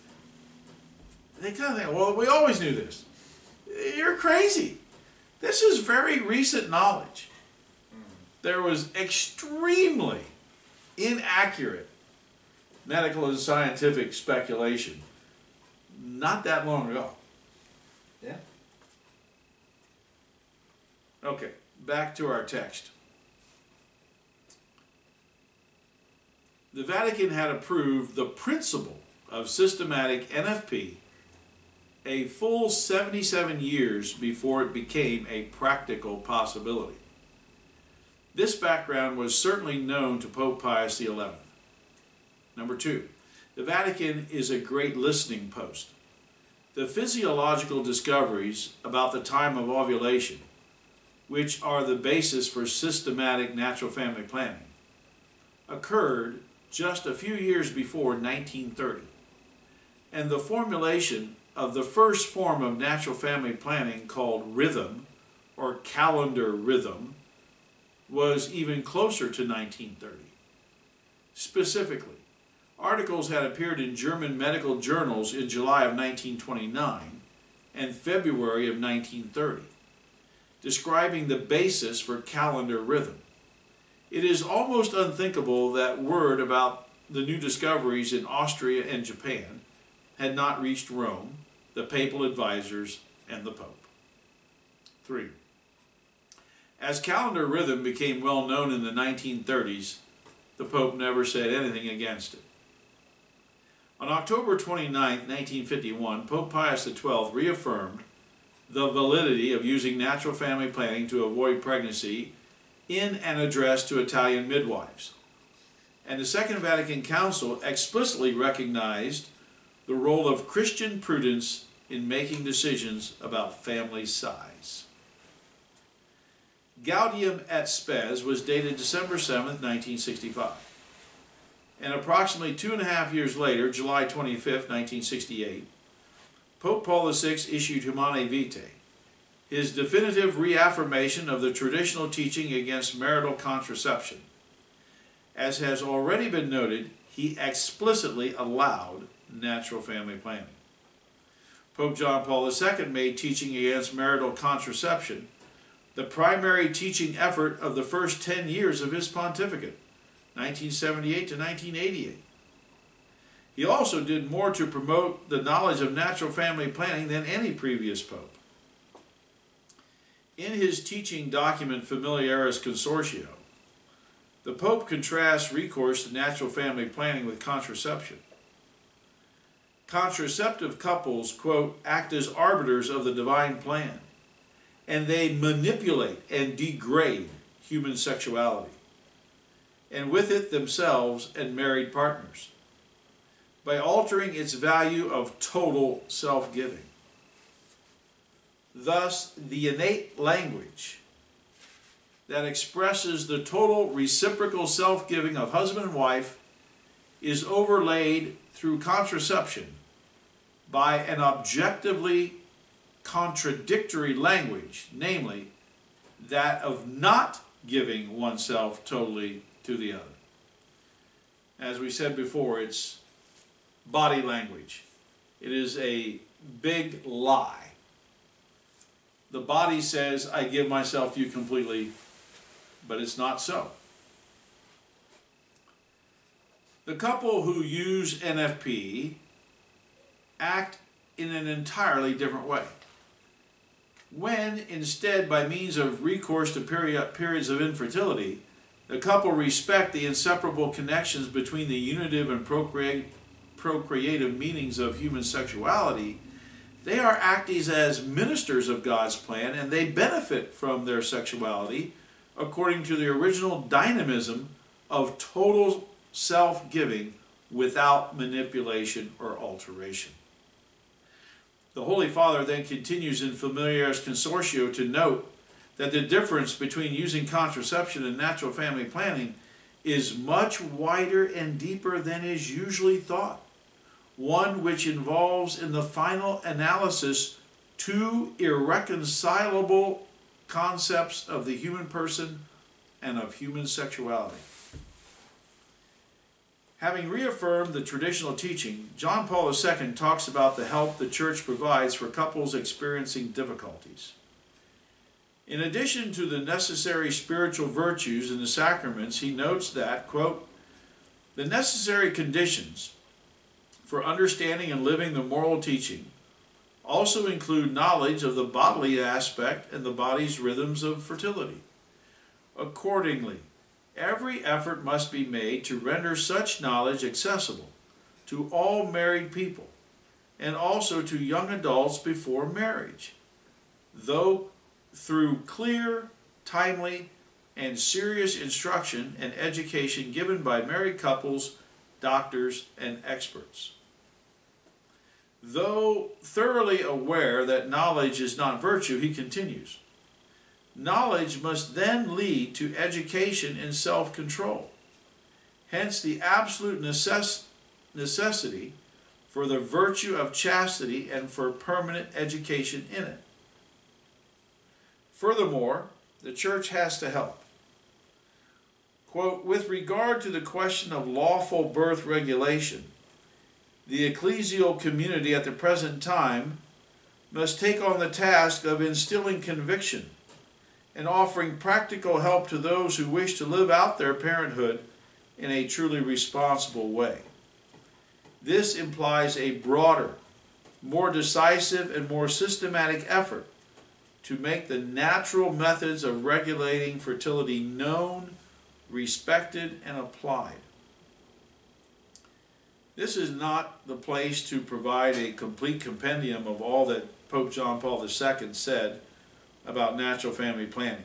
they kind of think, well, we always knew this. You're crazy. This is very recent knowledge. There was extremely inaccurate medical and scientific speculation not that long ago. Okay, back to our text. The Vatican had approved the principle of systematic NFP a full 77 years before it became a practical possibility. This background was certainly known to Pope Pius XI. Number two, the Vatican is a great listening post. The physiological discoveries about the time of ovulation which are the basis for systematic natural family planning, occurred just a few years before 1930. And the formulation of the first form of natural family planning called rhythm or calendar rhythm was even closer to 1930. Specifically, articles had appeared in German medical journals in July of 1929 and February of 1930 describing the basis for calendar rhythm. It is almost unthinkable that word about the new discoveries in Austria and Japan had not reached Rome, the papal advisors, and the Pope. 3. As calendar rhythm became well known in the 1930s, the Pope never said anything against it. On October 29, 1951, Pope Pius XII reaffirmed the validity of using natural family planning to avoid pregnancy in an address to Italian midwives. And the Second Vatican Council explicitly recognized the role of Christian prudence in making decisions about family size. Gaudium et Spes was dated December 7, 1965. And approximately two and a half years later, July 25, 1968, Pope Paul VI issued Humanae Vitae, his definitive reaffirmation of the traditional teaching against marital contraception. As has already been noted, he explicitly allowed natural family planning. Pope John Paul II made teaching against marital contraception the primary teaching effort of the first 10 years of his pontificate, 1978 to 1988. He also did more to promote the knowledge of natural family planning than any previous pope. In his teaching document Familiaris Consortio, the Pope contrasts recourse to natural family planning with contraception. Contraceptive couples, quote, act as arbiters of the divine plan, and they manipulate and degrade human sexuality, and with it themselves and married partners, by altering its value of total self giving. Thus, the innate language that expresses the total reciprocal self giving of husband and wife is overlaid through contraception by an objectively contradictory language, namely that of not giving oneself totally to the other. As we said before, it's body language. It is a big lie. The body says, I give myself to you completely, but it's not so. The couple who use NFP act in an entirely different way. When, instead, by means of recourse to period, periods of infertility, the couple respect the inseparable connections between the unitive and procreate, procreative meanings of human sexuality, they are acting as ministers of God's plan and they benefit from their sexuality according to the original dynamism of total self giving without manipulation or alteration. The Holy Father then continues in Familiaris Consortio to note that the difference between using contraception and natural family planning is much wider and deeper than is usually thought one which involves in the final analysis two irreconcilable concepts of the human person and of human sexuality. Having reaffirmed the traditional teaching, John Paul II talks about the help the church provides for couples experiencing difficulties. In addition to the necessary spiritual virtues and the sacraments, he notes that, quote, the necessary conditions for understanding and living the moral teaching also include knowledge of the bodily aspect and the body's rhythms of fertility. Accordingly, every effort must be made to render such knowledge accessible to all married people and also to young adults before marriage, though through clear, timely, and serious instruction and education given by married couples, doctors, and experts. Though thoroughly aware that knowledge is not virtue, he continues. Knowledge must then lead to education in self control. Hence, the absolute necess- necessity for the virtue of chastity and for permanent education in it. Furthermore, the church has to help. Quote, with regard to the question of lawful birth regulation, the ecclesial community at the present time must take on the task of instilling conviction and offering practical help to those who wish to live out their parenthood in a truly responsible way. This implies a broader, more decisive, and more systematic effort to make the natural methods of regulating fertility known, respected, and applied. This is not the place to provide a complete compendium of all that Pope John Paul II said about natural family planning.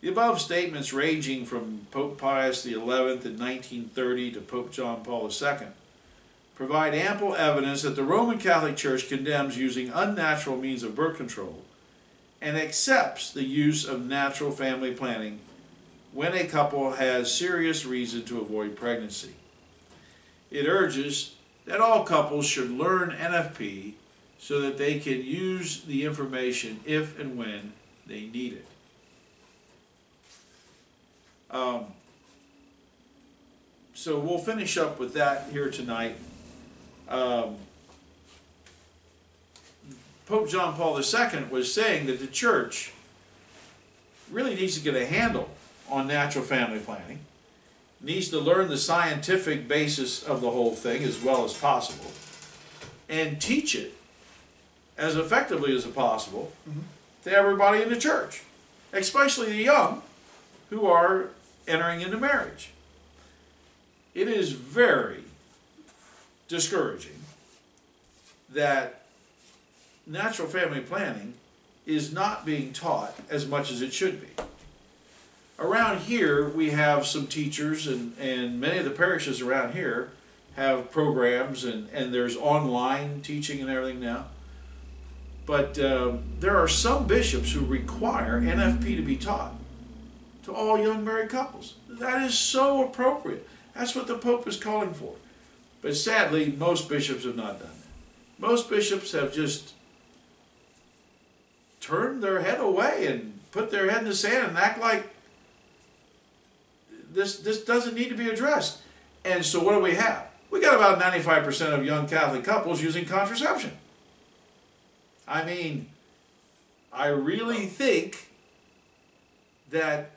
The above statements, ranging from Pope Pius XI in 1930 to Pope John Paul II, provide ample evidence that the Roman Catholic Church condemns using unnatural means of birth control and accepts the use of natural family planning when a couple has serious reason to avoid pregnancy. It urges that all couples should learn NFP so that they can use the information if and when they need it. Um, so we'll finish up with that here tonight. Um, Pope John Paul II was saying that the church really needs to get a handle on natural family planning, needs to learn the scientific basis of the whole thing as well as possible, and teach it as effectively as possible to everybody in the church, especially the young who are entering into marriage. It is very discouraging that natural family planning is not being taught as much as it should be. Around here, we have some teachers, and, and many of the parishes around here have programs, and, and there's online teaching and everything now. But um, there are some bishops who require NFP to be taught to all young married couples. That is so appropriate. That's what the Pope is calling for. But sadly, most bishops have not done that. Most bishops have just turned their head away and put their head in the sand and act like this, this doesn't need to be addressed. And so what do we have? We got about 95% of young Catholic couples using contraception. I mean, I really think that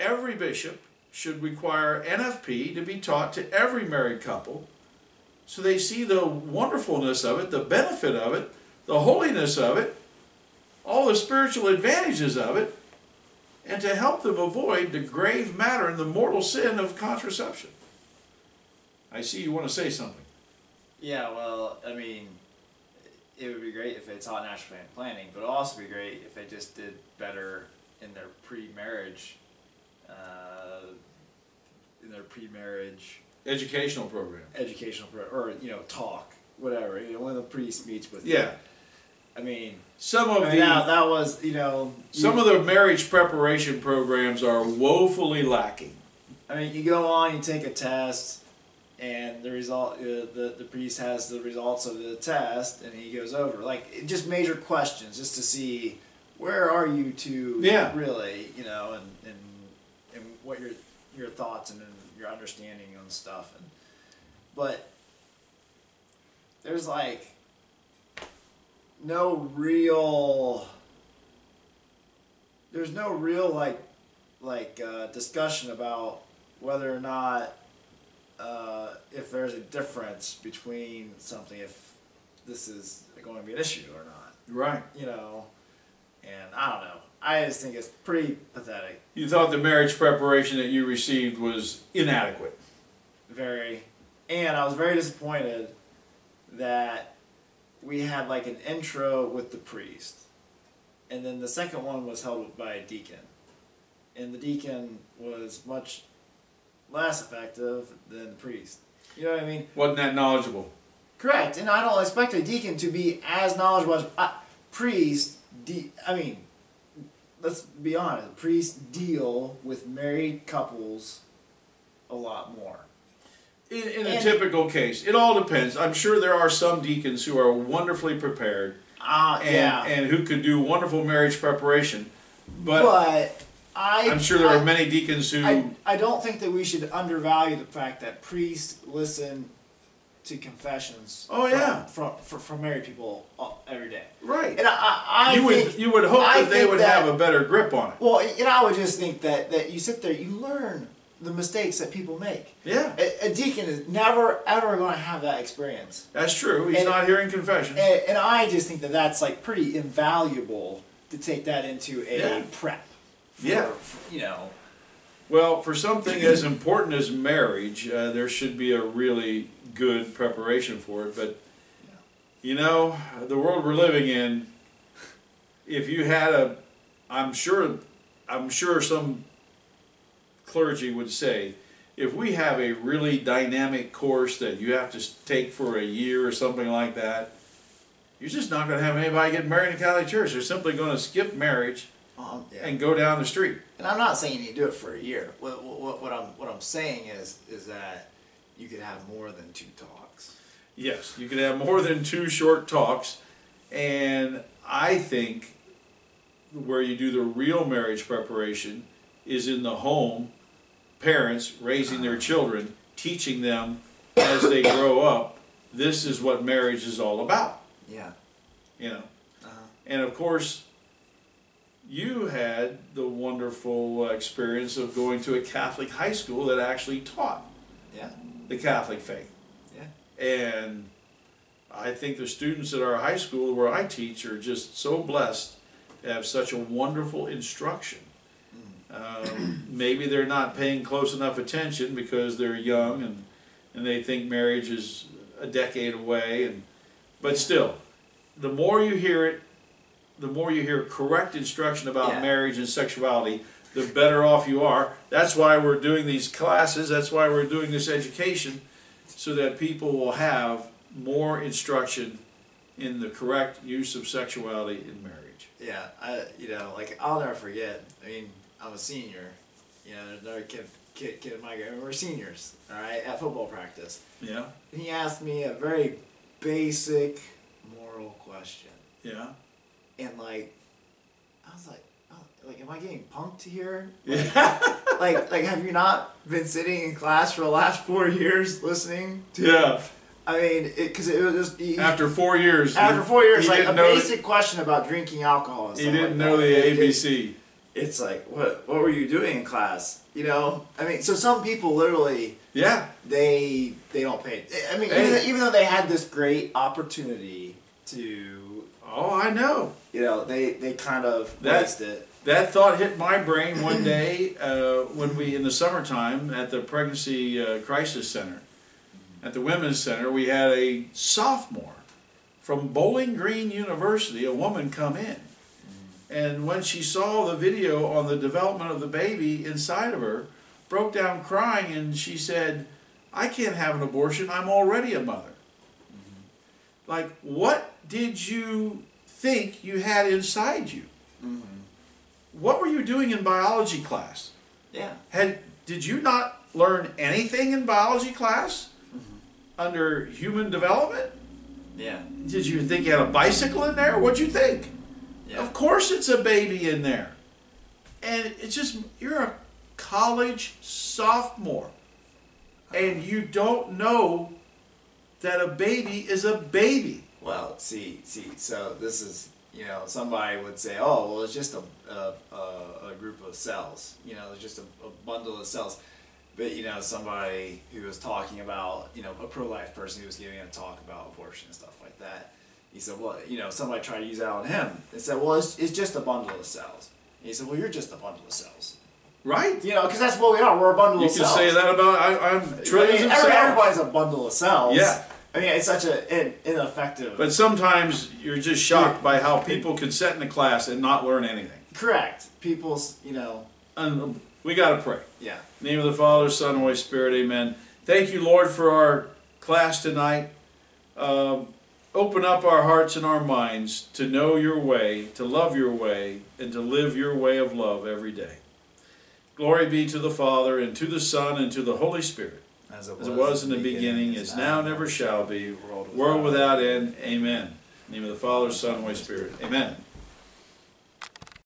every bishop should require NFP to be taught to every married couple so they see the wonderfulness of it, the benefit of it, the holiness of it, all the spiritual advantages of it, and to help them avoid the grave matter and the mortal sin of contraception. I see you want to say something. Yeah, well, I mean, it would be great if they taught natural family planning, but it would also be great if they just did better in their pre-marriage, uh, in their pre-marriage Educational program. educational program, or you know talk, whatever. You know, when the priest meets with Yeah. I mean, Some of I mean the that, that was you know some you- of the marriage preparation programs are woefully lacking. I mean, you go on, you take a test, and the result, uh, the the priest has the results of the test, and he goes over like just major questions, just to see where are you to Yeah. really, you know, and and and what your your thoughts and, and your understanding on stuff, and but there's like no real there's no real like like uh, discussion about whether or not uh, if there's a difference between something if this is going to be an issue or not. Right. you know? And i don't know. I just think it's pretty pathetic. You thought the marriage preparation that you received was inadequate. very. And i was very disappointed that we had like an intro with the priest and then the second one was held by a deacon. And the deacon was much less effective than the priest. You know what i mean? Wasn't that knowledgeable? correct. And i don't expect a deacon to be as knowledgeable as uh, priest de- i mean let's be honest priests deal with married couples a lot more In, in a typical case, it all depends. I'm sure there are some deacons who are wonderfully prepared Ah, and, yeah. and who could do wonderful marriage preparation, but, but I, I'm sure there I, are many deacons who. I, I don't think that we should undervalue the fact that priests listen to confessions. Oh, from, yeah. from from, from married people every day, right. and I, I, I you think, would you would hope I that they would that- have a better grip on it. Well, and I would just think that that you sit there, you learn the mistakes that people make. Yeah, A, a deacon is never ever going to have that experience, that's true. He's And- not hearing confessions. and, and I just think that that's like pretty invaluable to take that into a Yeah. prep. For, Yeah. for, you know. Well, for something as important as marriage, uh, there should be a really good preparation for it. But you know, the world we're living in, if you had a, I'm sure, I'm sure some clergy would say, if we have a really dynamic course that you have to take for a year or something like that, you're just not going to have anybody get married in a Catholic church. They're simply going to skip marriage Um, yeah. and go down the street. And I'm not saying you do it for a year. What, what, what I'm what I'm saying is is that you could have more than two talks. Yes, you could have more than two short talks, and I think where you do the real marriage preparation is in the home, parents raising their children, teaching them as they grow up, this is what marriage is all about, Yeah. you know. Uh-huh. And of course, you had the wonderful experience of going to a Catholic high school that actually taught Yeah. the Catholic faith. Yeah. And I think the students at our high school where I teach are just so blessed to have such a wonderful instruction. Um, maybe they're not paying close enough attention because they're young and, and they think marriage is a decade away. And, but still, the more you hear it, the more you hear correct instruction about Yeah. marriage and sexuality, the better off you are. That's why we're doing these classes. That's why we're doing this education, so that people will have more instruction in the correct use of sexuality in marriage. Yeah. I you know like I'll never forget. I mean I'm a senior. You know there's another kid kid kid in my grade. We're seniors. All right at football practice. Yeah, And he asked me a very basic moral question. yeah, And like, I was like, oh, like, am I getting punked here? (laughs) yeah, Like, like, have you not been sitting in class for the last four years listening to? yeah. I mean, because it, was just he, After four years, after four years, like a basic question about drinking alcohol. He didn't like know that. the It- it- ABC. It's like, what, what were you doing in class? You know, I mean, so some people literally Yeah, they they don't pay. I mean, even, even though they had this great opportunity to oh, I know. you know, they they kind of That- waste it. That thought hit my brain one day uh, when we, in the summertime, at the Pregnancy uh, Crisis Center, at the Women's Center, we had a sophomore from Bowling Green University, a woman, come in. And when she saw the video on the development of the baby inside of her, broke down crying and she said, I can't have an abortion, I'm already a mother. Mm-hmm. Like, what did you think you had inside you? Mm-hmm. What were you doing in biology class? Yeah. Had did you not learn anything in biology class mm-hmm. under human development? Yeah. Did you think you had a bicycle in there? What'd you think? Yeah. Of course it's a baby in there. And it's just you're a college sophomore and you don't know that a baby is a baby. Well, see, see. So this is, you know, somebody would say, "Oh, well, it's just a a, a, a group of cells. You know, it's just a, a bundle of cells." But you know, somebody who was talking about, you know, a pro-life person who was giving a talk about abortion and stuff like that. He said, "Well, you know, somebody tried to use that on him." They said, "Well, it's, it's just a bundle of cells." And he said, "Well, you're just a bundle of cells." Right? You know, because that's what we are. We're a bundle You of cells. You can say that about I, I'm I trillions mean, of every- cells. everybody's a bundle of cells. Yeah. I mean, it's such a in, ineffective. But sometimes you're just shocked by how people can sit in a class and not learn anything. correct. People's, you know, And we got to pray. yeah. In the name of the Father, Son, and Holy Spirit, amen. Thank you, Lord, for our class tonight. Um, open up our hearts and our minds to know your way, to love your way, and to live your way of love every day. Glory be to the Father, and to the Son, and to the Holy Spirit, As it as it was in the beginning, is now, never shall be, world without end. Amen. In the name of the Father, Son, and Holy Spirit. Amen.